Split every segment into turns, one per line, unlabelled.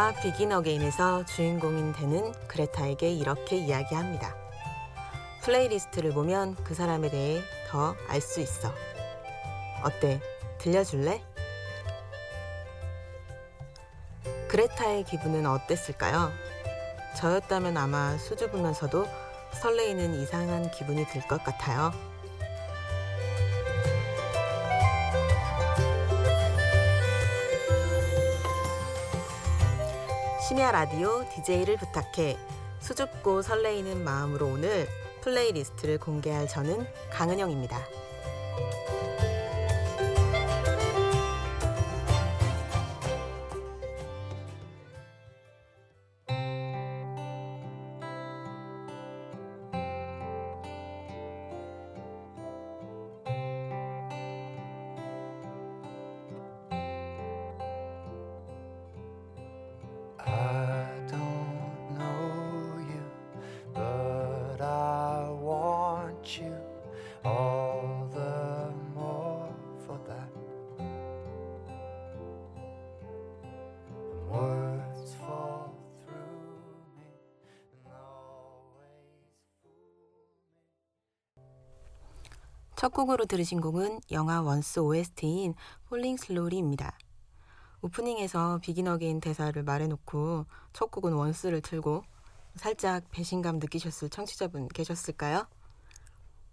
영화 Begin Again에서 주인공인 댄은 그레타에게 이렇게 이야기합니다. playlist를 보면 그 사람에 대해 더 알 수 있어. 어때? 들려줄래? 그레타의 기분은 어땠을까요? 저였다면 아마 수줍으면서도 설레이는 이상한 기분이 들 것 같아요. 심야 라디오 DJ를 부탁해 수줍고 설레이는 마음으로 오늘 playlist를 공개할 저는 강은영입니다.
All the more for that. And words fall through me and always fool me.
첫 곡으로 들으신 곡은 영화 Once OST인 Falling Slowly입니다. 오프닝에서 Begin Again 대사를 말해놓고 첫 곡은 Once를 틀고 살짝 배신감 느끼셨을 청취자분 계셨을까요?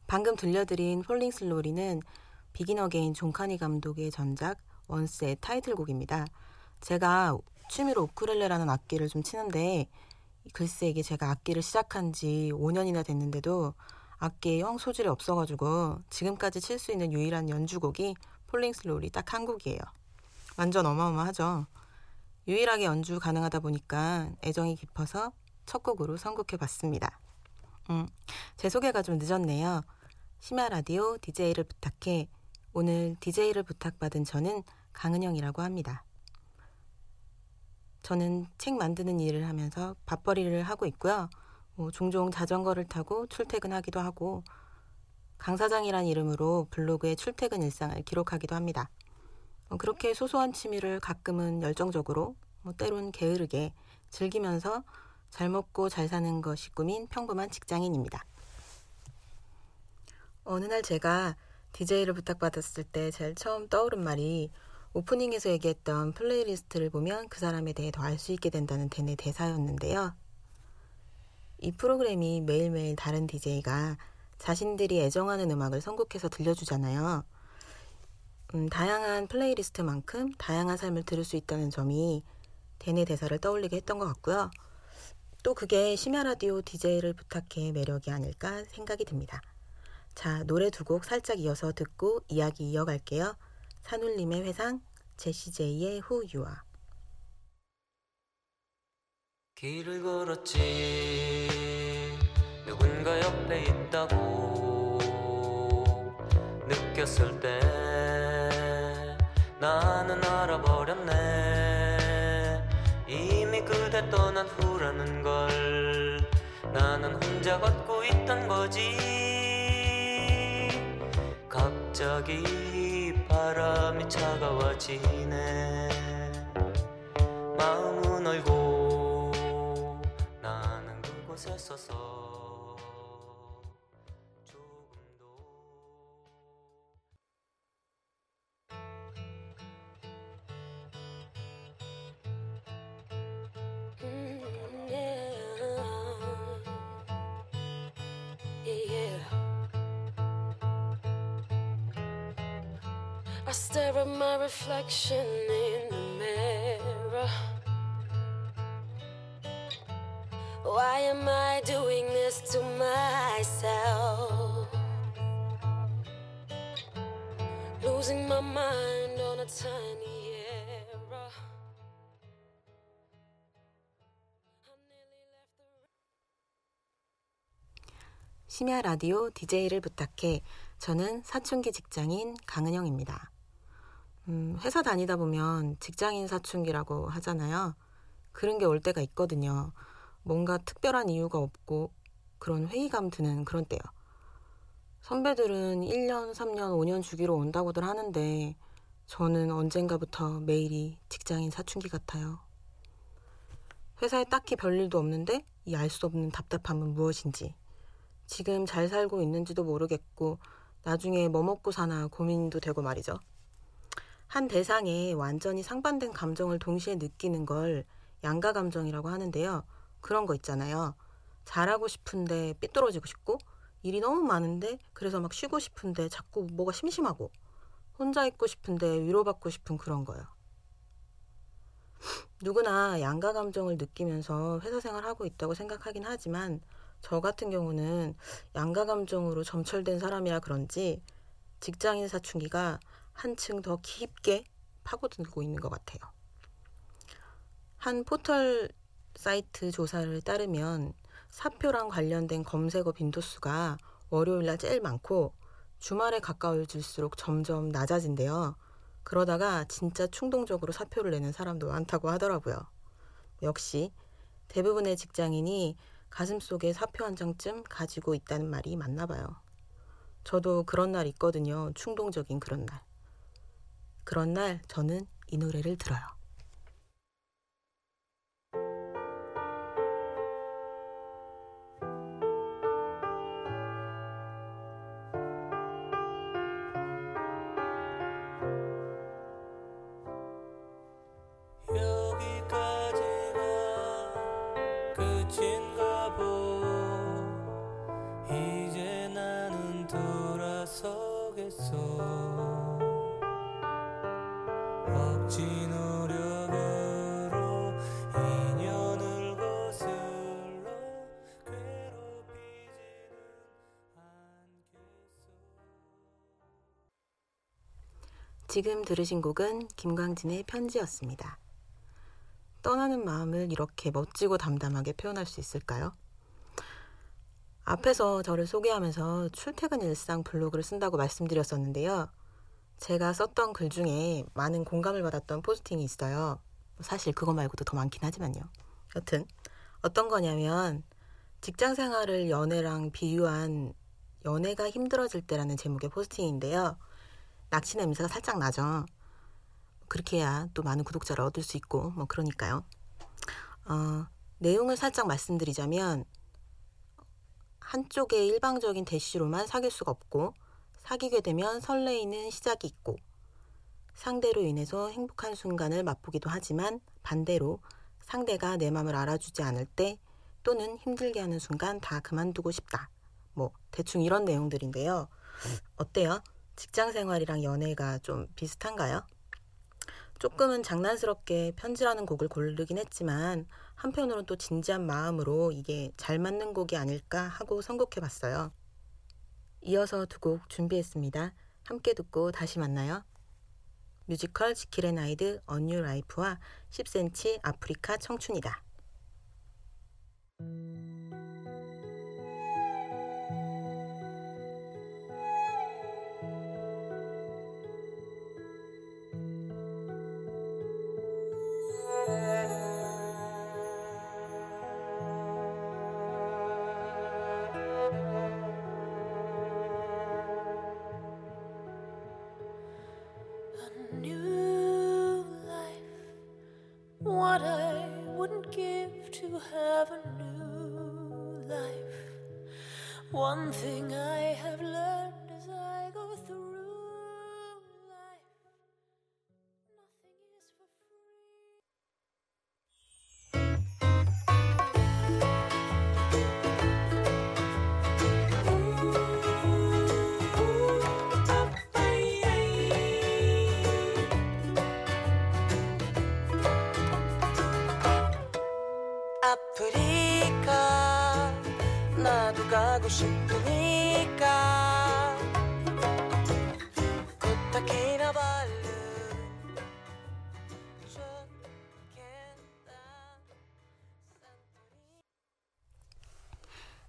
방금 들려드린 Falling Slowly는 Begin Again 존 카니 감독의 전작 Once의 타이틀곡입니다. 제가 취미로 우쿨렐레라는 악기를 좀 치는데 글쎄 이게 제가 악기를 시작한 지 5년이나 됐는데도 악기에 영 소질이 없어가지고 지금까지 칠 수 있는 유일한 연주곡이 Falling Slowly 딱 한 곡이에요. 완전 어마어마하죠. 유일하게 연주 가능하다 보니까 애정이 깊어서 첫 곡으로 선곡해 봤습니다. 음, 제 소개가 좀 늦었네요. 심야 라디오 DJ를 부탁해 오늘 DJ를 부탁받은 저는 강은영이라고 합니다. 저는 책 만드는 일을 하면서 밥벌이를 하고 있고요. 뭐 종종 자전거를 타고 출퇴근하기도 하고 강사장이란 이름으로 블로그에 출퇴근 일상을 기록하기도 합니다. 어, 그렇게 소소한 취미를 가끔은 열정적으로, 뭐 때론 게으르게 즐기면서 잘 먹고 잘 사는 것이 꿈인 평범한 직장인입니다. 어느 날 제가 DJ를 부탁받았을 때 제일 처음 떠오른 말이 오프닝에서 얘기했던 playlist를 보면 그 사람에 대해 더 알 수 있게 된다는 대내 대사였는데요. 이 프로그램이 매일매일 다른 DJ가 자신들이 애정하는 음악을 선곡해서 들려주잖아요. 음, 다양한 플레이리스트만큼 다양한 삶을 들을 수 있다는 점이 대내 대사를 떠올리게 했던 것 같고요. 또 그게 심야 라디오 DJ를 부탁해 매력이 아닐까 생각이 듭니다. 자, 노래 두 곡 살짝 이어서 듣고 이야기 이어갈게요. 산울림의 회상, 제시 제이의 Who You Are.
길을 걸었지 누군가 옆에 있다고 느꼈을 때 나는 알아버렸네 이미 그대 떠난 후라는 걸 나는 혼자 걷고 있던 거지 갑자기 바람이 차가워지네. 마음은 얼고 나는 그곳에 서서
I stare at my reflection in the mirror. Why am I doing this to myself? Losing my mind on a tiny
심야 라디오 DJ를 부탁해. 저는 사춘기 직장인 강은영입니다. 음, 회사 다니다 보면 직장인 사춘기라고 하잖아요. 그런 게 올 때가 있거든요. 뭔가 특별한 이유가 없고 그런 회의감 드는 그런 때요. 선배들은 1년, 3년, 5년 주기로 온다고들 하는데 저는 언젠가부터 매일이 직장인 사춘기 같아요. 회사에 딱히 별일도 없는데 이 알 수 없는 답답함은 무엇인지, 지금 잘 살고 있는지도 모르겠고, 나중에 뭐 먹고 사나 고민도 되고 말이죠. 한 대상에 완전히 상반된 감정을 동시에 느끼는 걸 양가 감정이라고 하는데요. 그런 거 있잖아요. 잘하고 싶은데 삐뚤어지고 싶고, 일이 너무 많은데 그래서 막 쉬고 싶은데 자꾸 뭐가 심심하고, 혼자 있고 싶은데 위로받고 싶은 그런 거요. 누구나 양가 감정을 느끼면서 회사 생활하고 있다고 생각하긴 하지만 저 같은 경우는 양가 감정으로 점철된 사람이라 그런지 직장인 사춘기가 한층 더 깊게 파고들고 있는 것 같아요. 한 포털 사이트 조사를 따르면 사표랑 관련된 검색어 빈도수가 월요일날 제일 많고 주말에 가까워질수록 점점 낮아진대요. 그러다가 진짜 충동적으로 사표를 내는 사람도 많다고 하더라고요. 역시 대부분의 직장인이 가슴 속에 사표 한 장쯤 가지고 있다는 말이 맞나 봐요. 저도 그런 날 있거든요. 충동적인 그런 날. 그런 날 저는 이 노래를 들어요.
이제 나는 돌아서겠어
지금 들으신 곡은 김광진의 편지였습니다. 떠나는 마음을 이렇게 멋지고 담담하게 표현할 수 있을까요? 앞에서 저를 소개하면서 출퇴근 일상 블로그를 쓴다고 말씀드렸었는데요. 제가 썼던 글 중에 많은 공감을 받았던 포스팅이 있어요. 사실 그거 말고도 더 많긴 하지만요. 여튼 어떤 거냐면 직장 생활을 연애랑 비유한 연애가 힘들어질 때라는 제목의 포스팅인데요. 낚시 냄새가 살짝 나죠. 그렇게 해야 또 많은 구독자를 얻을 수 있고 뭐 그러니까요. 어, 내용을 살짝 말씀드리자면 한쪽의 일방적인 대시로만 사귈 수가 없고 사귀게 되면 설레이는 시작이 있고 상대로 인해서 행복한 순간을 맛보기도 하지만 반대로 상대가 내 마음을 알아주지 않을 때 또는 힘들게 하는 순간 다 그만두고 싶다. 뭐 대충 이런 내용들인데요. 어때요? 직장 생활이랑 연애가 좀 비슷한가요? 조금은 장난스럽게 편지라는 곡을 고르긴 했지만 한편으로는 또 진지한 마음으로 이게 잘 맞는 곡이 아닐까 하고 선곡해 봤어요. 이어서 두 곡 준비했습니다. 함께 듣고 다시 만나요. 뮤지컬 지킬앤하이드 A New Life와 10cm 아프리카 청춘이다.
What I wouldn't give to have a new life. One thing I have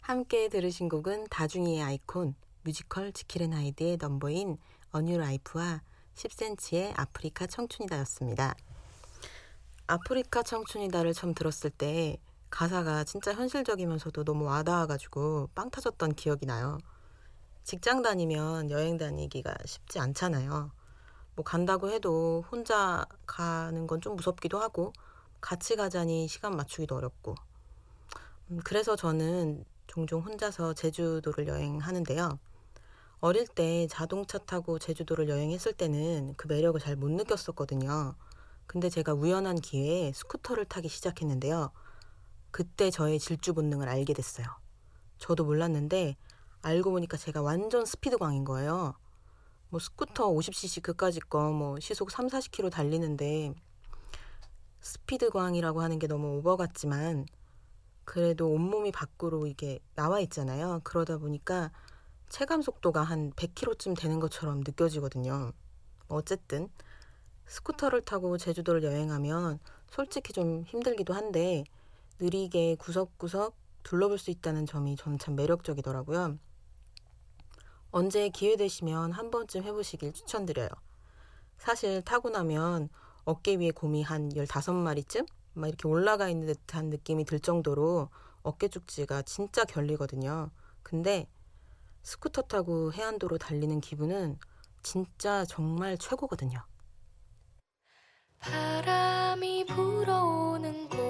함께 들으신 곡은 다중이의 아이콘 뮤지컬 지킬앤하이드의 넘버인 A New Life와 10cm의 아프리카 청춘이다였습니다. 아프리카 청춘이다를 처음 들었을 때 가사가 진짜 현실적이면서도 너무 와닿아가지고 빵 터졌던 기억이 나요. 직장 다니면 여행 다니기가 쉽지 않잖아요. 뭐 간다고 해도 혼자 가는 건 좀 무섭기도 하고 같이 가자니 시간 맞추기도 어렵고. 음, 그래서 저는 종종 혼자서 제주도를 여행하는데요. 어릴 때 자동차 타고 제주도를 여행했을 때는 그 매력을 잘 못 느꼈었거든요. 근데 제가 우연한 기회에 스쿠터를 타기 시작했는데요. 그때 저의 질주 본능을 알게 됐어요. 저도 몰랐는데 알고 보니까 제가 완전 스피드광인 거예요. 뭐 스쿠터 50cc 그까짓 거뭐 시속 3, 40km 달리는데 스피드광이라고 하는 게 너무 오버 같지만 그래도 온몸이 밖으로 이게 나와 있잖아요. 그러다 보니까 체감 속도가 한 100km쯤 되는 것처럼 느껴지거든요. 어쨌든 스쿠터를 타고 제주도를 여행하면 솔직히 좀 힘들기도 한데 느리게 구석구석 둘러볼 수 있다는 점이 저는 참 매력적이더라고요. 언제 기회 되시면 한 번쯤 해보시길 추천드려요. 사실 타고 나면 어깨 위에 곰이 한 15마리쯤? 막 이렇게 올라가 있는 듯한 느낌이 들 정도로 어깨 축지가 진짜 결리거든요. 근데 스쿠터 타고 해안도로 달리는 기분은 진짜 정말 최고거든요.
바람이 불어오는 곳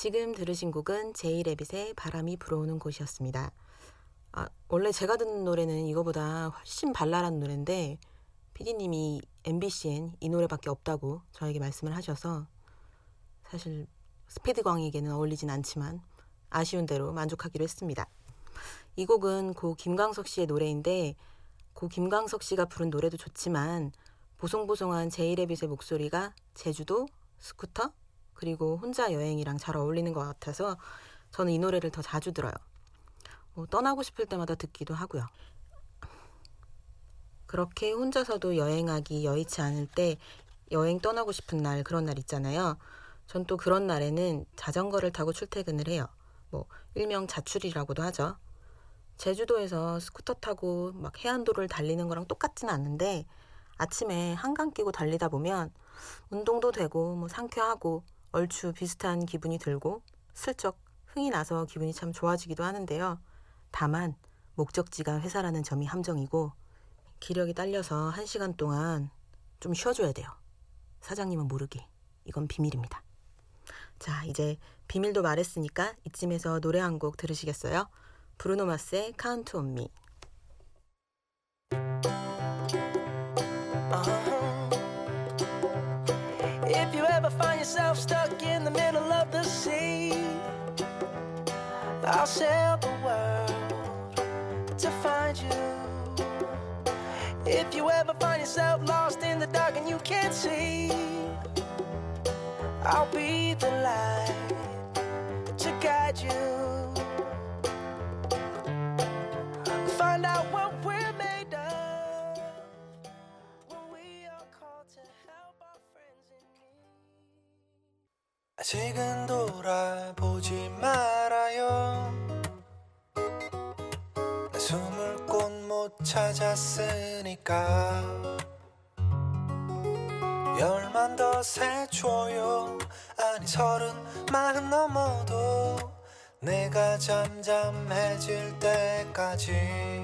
지금 들으신 곡은 제이레빗의 바람이 불어오는 곳이었습니다. 아, 원래 제가 듣는 노래는 이거보다 훨씬 발랄한 노래인데 PD님이 MBC엔 이 노래밖에 없다고 저에게 말씀을 하셔서 사실 스피드 광에게는 어울리진 않지만 아쉬운 대로 만족하기로 했습니다. 이 곡은 고 김광석 씨의 노래인데 고 김광석 씨가 부른 노래도 좋지만 보송보송한 제이레빗의 목소리가 제주도, 스쿠터, 그리고 혼자 여행이랑 잘 어울리는 것 같아서 저는 이 노래를 더 자주 들어요. 뭐 떠나고 싶을 때마다 듣기도 하고요. 그렇게 혼자서도 여행하기 여의치 않을 때 여행 떠나고 싶은 날 그런 날 있잖아요. 전 또 그런 날에는 자전거를 타고 출퇴근을 해요. 뭐 일명 자출이라고도 하죠. 제주도에서 스쿠터 타고 막 해안도로를 달리는 거랑 똑같지는 않는데 아침에 한강 끼고 달리다 보면 운동도 되고 뭐 상쾌하고 얼추 비슷한 기분이 들고 슬쩍 흥이 나서 기분이 참 좋아지기도 하는데요. 다만 목적지가 회사라는 점이 함정이고 기력이 딸려서 한 시간 동안 좀 쉬어줘야 돼요. 사장님은 모르게. 이건 비밀입니다. 자, 이제 비밀도 말했으니까 이쯤에서 노래 한 곡 들으시겠어요? 브루노 마스의 Me.
If you ever I'll sail the world to find you. If you ever find yourself lost in the dark and you can't see, I'll be the light to guide you. Find out what 아직은 돌아보지 말아요. 내 숨을 곳 못 찾았으니까. 열만 더 세줘요. 아니 서른 마흔 넘어도 내가 잠잠해질 때까지.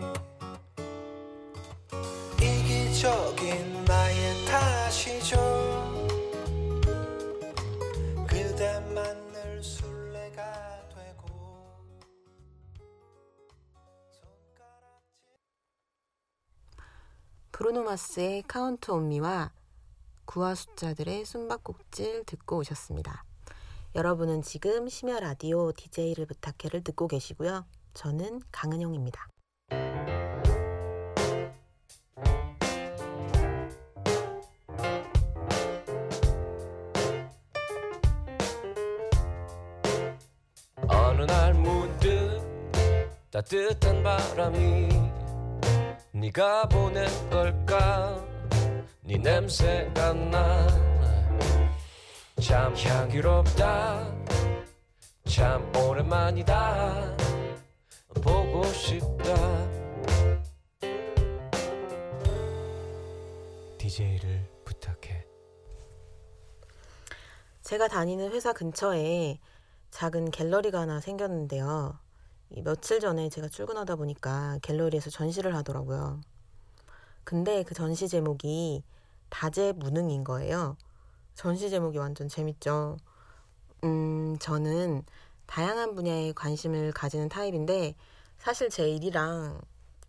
브루노 마스의 Count on Me와 9와 숫자들의 숨바꼭질 듣고 오셨습니다. 여러분은 지금 심야 라디오 DJ를 부탁해를 듣고 계시고요. 저는 강은영입니다.
어느 날 문득 따뜻한 바람이 네가 보낸 걸까? 네 냄새가 나. 참 향기롭다. 참 오랜만이다. 보고 싶다. DJ를 부탁해.
제가 다니는 회사 근처에 작은 갤러리가 하나 생겼는데요. 이 며칠 전에 제가 출근하다 보니까 갤러리에서 전시를 하더라고요. 근데 그 전시 제목이 다재무능인 거예요. 전시 제목이 완전 재밌죠. 음, 저는 다양한 분야에 관심을 가지는 타입인데 사실 제 일이랑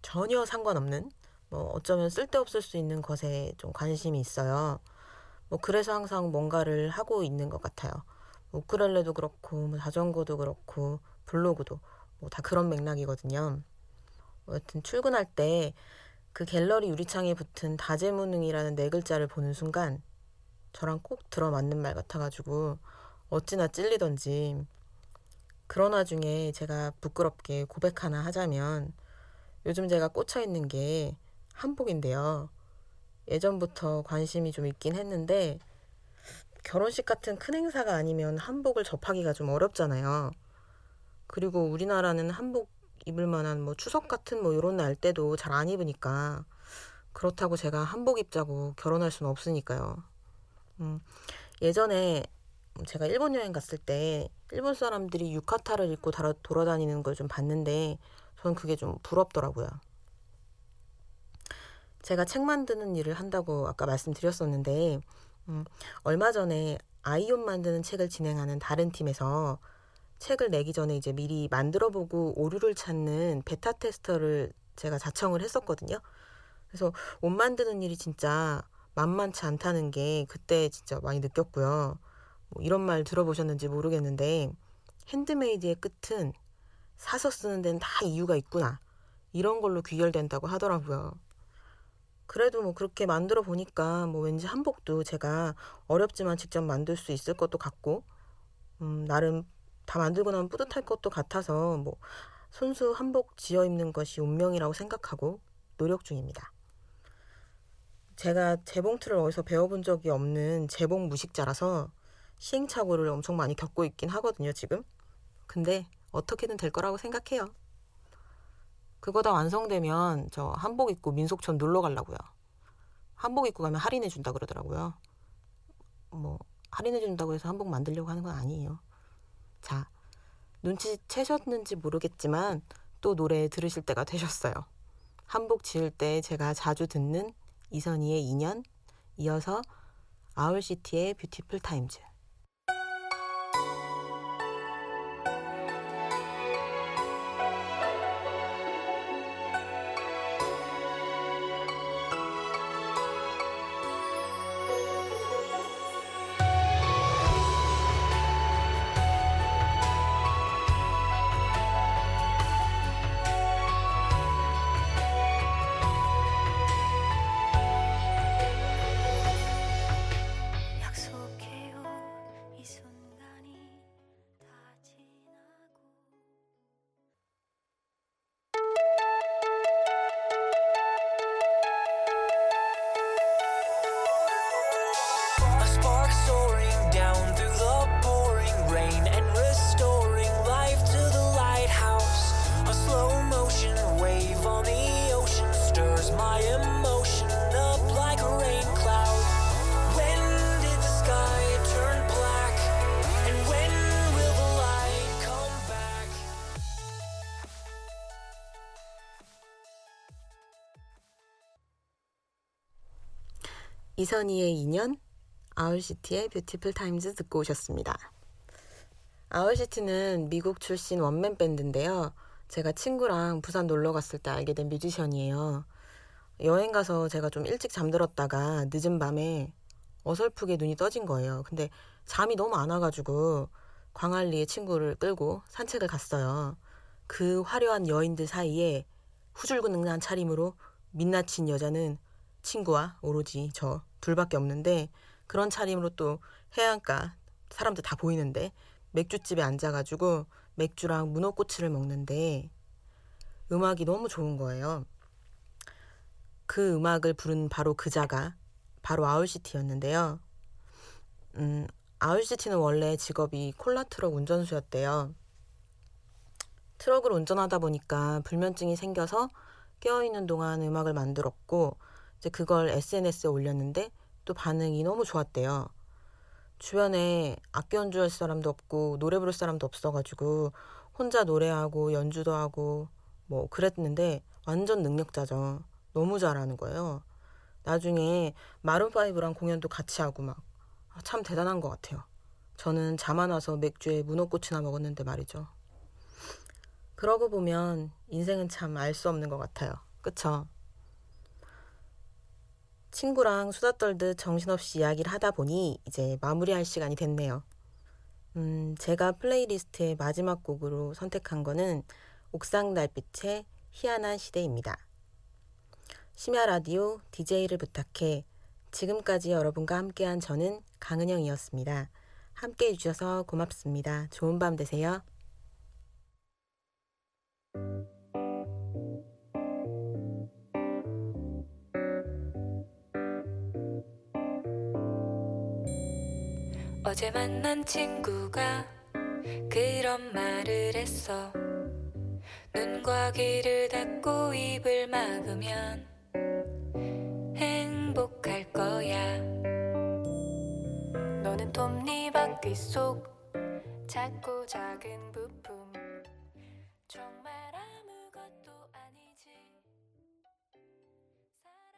전혀 상관없는 뭐 어쩌면 쓸데없을 수 있는 것에 좀 관심이 있어요. 뭐 그래서 항상 뭔가를 하고 있는 것 같아요. 뭐 우크렐레도 그렇고 뭐 자전거도 그렇고 블로그도 뭐 다 그런 맥락이거든요. 여튼 출근할 때 그 갤러리 유리창에 붙은 다재무능이라는 네 글자를 보는 순간 저랑 꼭 들어맞는 말 같아가지고 어찌나 찔리던지 그런 와중에 제가 부끄럽게 고백 하나 하자면 요즘 제가 꽂혀 있는 게 한복인데요. 예전부터 관심이 좀 있긴 했는데 결혼식 같은 큰 행사가 아니면 한복을 접하기가 좀 어렵잖아요. 그리고 우리나라는 한복 입을 만한 뭐 추석 같은 뭐 이런 날 때도 잘 안 입으니까 그렇다고 제가 한복 입자고 결혼할 수는 없으니까요. 음, 예전에 제가 일본 여행 갔을 때 일본 사람들이 유카타를 입고 돌아다니는 걸 좀 봤는데 저는 그게 좀 부럽더라고요. 제가 책 만드는 일을 한다고 아까 말씀드렸었는데 음, 얼마 전에 아이온 만드는 책을 진행하는 다른 팀에서 책을 내기 전에 이제 미리 만들어보고 오류를 찾는 베타 테스터를 제가 자청을 했었거든요. 그래서 옷 만드는 일이 진짜 만만치 않다는 게 그때 진짜 많이 느꼈고요. 뭐 이런 말 들어보셨는지 모르겠는데 핸드메이드의 끝은 사서 쓰는 데는 다 이유가 있구나. 이런 걸로 귀결된다고 하더라고요. 그래도 뭐 그렇게 만들어 보니까 뭐 왠지 한복도 제가 어렵지만 직접 만들 수 있을 것도 같고, 음, 나름 다 만들고 나면 뿌듯할 것도 같아서 뭐 손수 한복 지어 입는 것이 운명이라고 생각하고 노력 중입니다. 제가 재봉틀을 어디서 배워본 적이 없는 재봉 무식자라서 시행착오를 엄청 많이 겪고 있긴 하거든요, 지금. 근데 어떻게든 될 거라고 생각해요. 그거 다 완성되면 저 한복 입고 민속촌 놀러 가려고요. 한복 입고 가면 할인해 준다 그러더라고요. 뭐 할인해 준다고 해서 한복 만들려고 하는 건 아니에요. 자, 눈치채셨는지 모르겠지만 또 노래 들으실 때가 되셨어요. 한복 지을 때 제가 자주 듣는 이선희의 2년, 이어서 아울시티의 뷰티풀 타임즈. 이선희의 인연, Owl City의 Beautiful Times 듣고 오셨습니다. Owl City는 미국 출신 원맨 밴드인데요. 제가 친구랑 부산 놀러 갔을 때 알게 된 뮤지션이에요. 여행 가서 제가 좀 일찍 잠들었다가 늦은 밤에 어설프게 눈이 떠진 거예요. 근데 잠이 너무 안 와가지고 광안리에 친구를 끌고 산책을 갔어요. 그 화려한 연인들 사이에 후줄근능한 차림으로 민낯인 여자는 친구와 오로지 저 둘밖에 없는데 그런 차림으로 또 해안가 사람들 다 보이는데 맥주집에 앉아가지고 맥주랑 문어꼬치를 먹는데 음악이 너무 좋은 거예요. 그 음악을 부른 바로 그자가 바로 아울시티였는데요. 음, 아울시티는 원래 직업이 콜라 트럭 운전수였대요. 트럭을 운전하다 보니까 불면증이 생겨서 깨어있는 동안 음악을 만들었고 이제 그걸 SNS에 올렸는데 또 반응이 너무 좋았대요. 주변에 악기 연주할 사람도 없고 노래 부를 사람도 없어가지고 혼자 노래하고 연주도 하고 뭐 그랬는데 완전 능력자죠. 너무 잘하는 거예요. 나중에 마룬5랑 공연도 같이 하고 막 참 대단한 것 같아요. 저는 잠안 와서 맥주에 문어꽃이나 먹었는데 말이죠. 그러고 보면 인생은 참 알 수 없는 것 같아요. 그쵸? 친구랑 수다 떨듯 정신없이 이야기를 하다 보니 이제 마무리할 시간이 됐네요. 음, 제가 플레이리스트의 마지막 곡으로 선택한 거는 옥상 달빛의 희한한 시대입니다. 심야 라디오 DJ를 부탁해 지금까지 여러분과 함께한 저는 강은영이었습니다. 함께 해주셔서 고맙습니다. 좋은 밤 되세요.
어제 만난 친구가 그런 말을 했어. 눈과 귀를 닫고 입을 막으면 행복할 거야. 너는 톱니 바퀴 속 작고 작은 부품